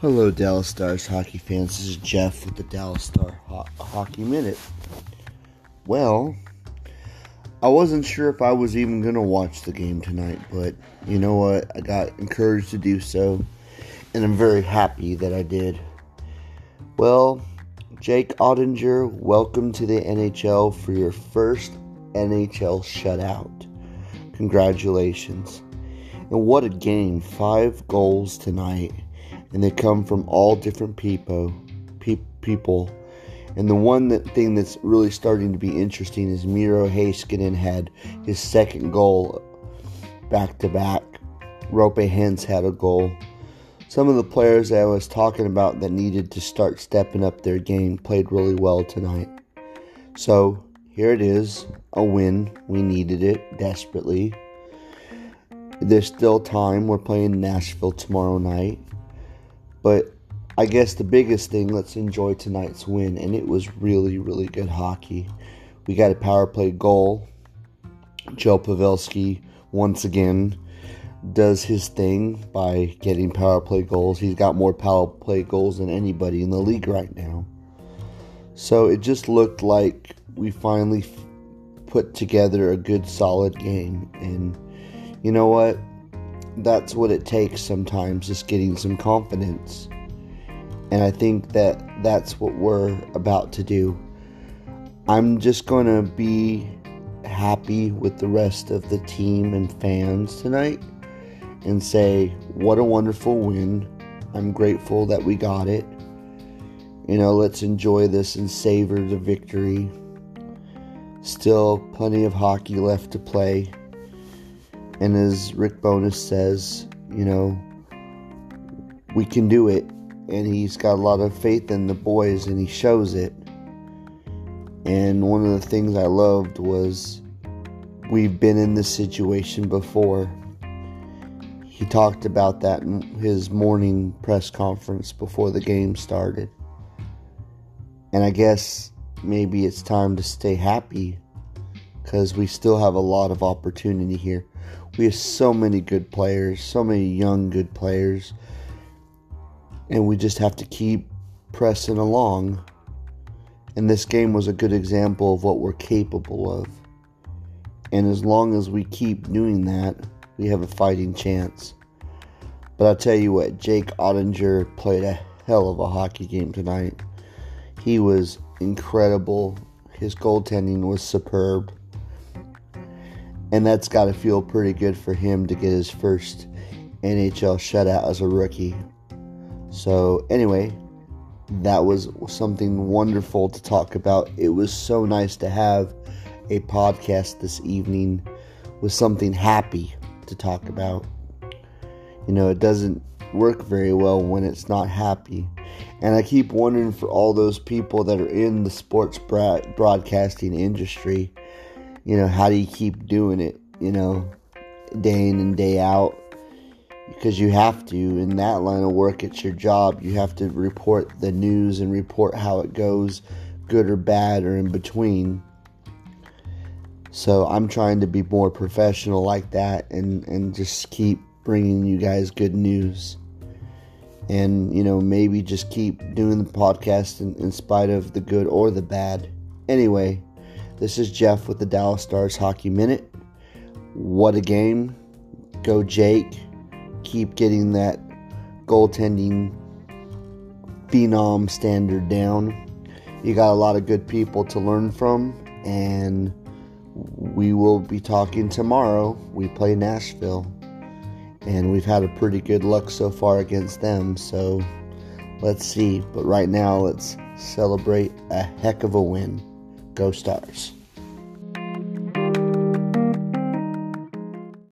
Hello, Dallas Stars hockey fans. This is Jeff with the Dallas Star Ho- Hockey Minute. Well, I wasn't sure if I was even going to watch the game tonight, but you know what? I got encouraged to do so, and I'm very happy that I did. Well, Jake Oettinger, welcome to the NHL for your first NHL shutout. Congratulations. And what a game! Five goals tonight and they come from all different people. Pe- people. And the one that thing that's really starting to be interesting is Miro Heiskanen had his second goal back to back. Roope Hintz had a goal. Some of the players that I was talking about that needed to start stepping up their game played really well tonight. So here it is, a win. We needed it desperately. There's still time. We're playing Nashville tomorrow night. But I guess the biggest thing, let's enjoy tonight's win. And it was really, really good hockey. We got a power play goal. Joe Pavelski, once again, does his thing by getting power play goals. He's got more power play goals than anybody in the league right now. So it just looked like we finally put together a good, solid game. And you know what? That's what it takes sometimes, just getting some confidence. And I think that that's what we're about to do. I'm just going to be happy with the rest of the team and fans tonight and say, what a wonderful win. I'm grateful that we got it. You know, let's enjoy this and savor the victory. Still plenty of hockey left to play. And as Rick Bowness says, you know, we can do it. And he's got a lot of faith in the boys and he shows it. And one of the things I loved was we've been in this situation before. He talked about that in his morning press conference before the game started. And I guess maybe it's time to stay happy because we still have a lot of opportunity here. We have so many good players, so many young good players, and we just have to keep pressing along. And this game was a good example of what we're capable of. And as long as we keep doing that, we have a fighting chance. But I'll tell you what, Jake Oettinger played a hell of a hockey game tonight. He was incredible. His goaltending was superb. And that's got to feel pretty good for him to get his first NHL shutout as a rookie. So, anyway, that was something wonderful to talk about. It was so nice to have a podcast this evening with something happy to talk about. You know, it doesn't work very well when it's not happy. And I keep wondering for all those people that are in the sports broadcasting industry you know, how do you keep doing it, you know, day in and day out? Because you have to, in that line of work, it's your job. You have to report the news and report how it goes, good or bad or in between. So I'm trying to be more professional like that and, and just keep bringing you guys good news. And, you know, maybe just keep doing the podcast in, in spite of the good or the bad. Anyway, this is Jeff with the Dallas Stars Hockey Minute. What a game. Go, Jake. Keep getting that goaltending phenom standard down. You got a lot of good people to learn from, and we will be talking tomorrow. We play Nashville, and we've had a pretty good luck so far against them, so let's see. But right now, let's celebrate a heck of a win. Go Stars.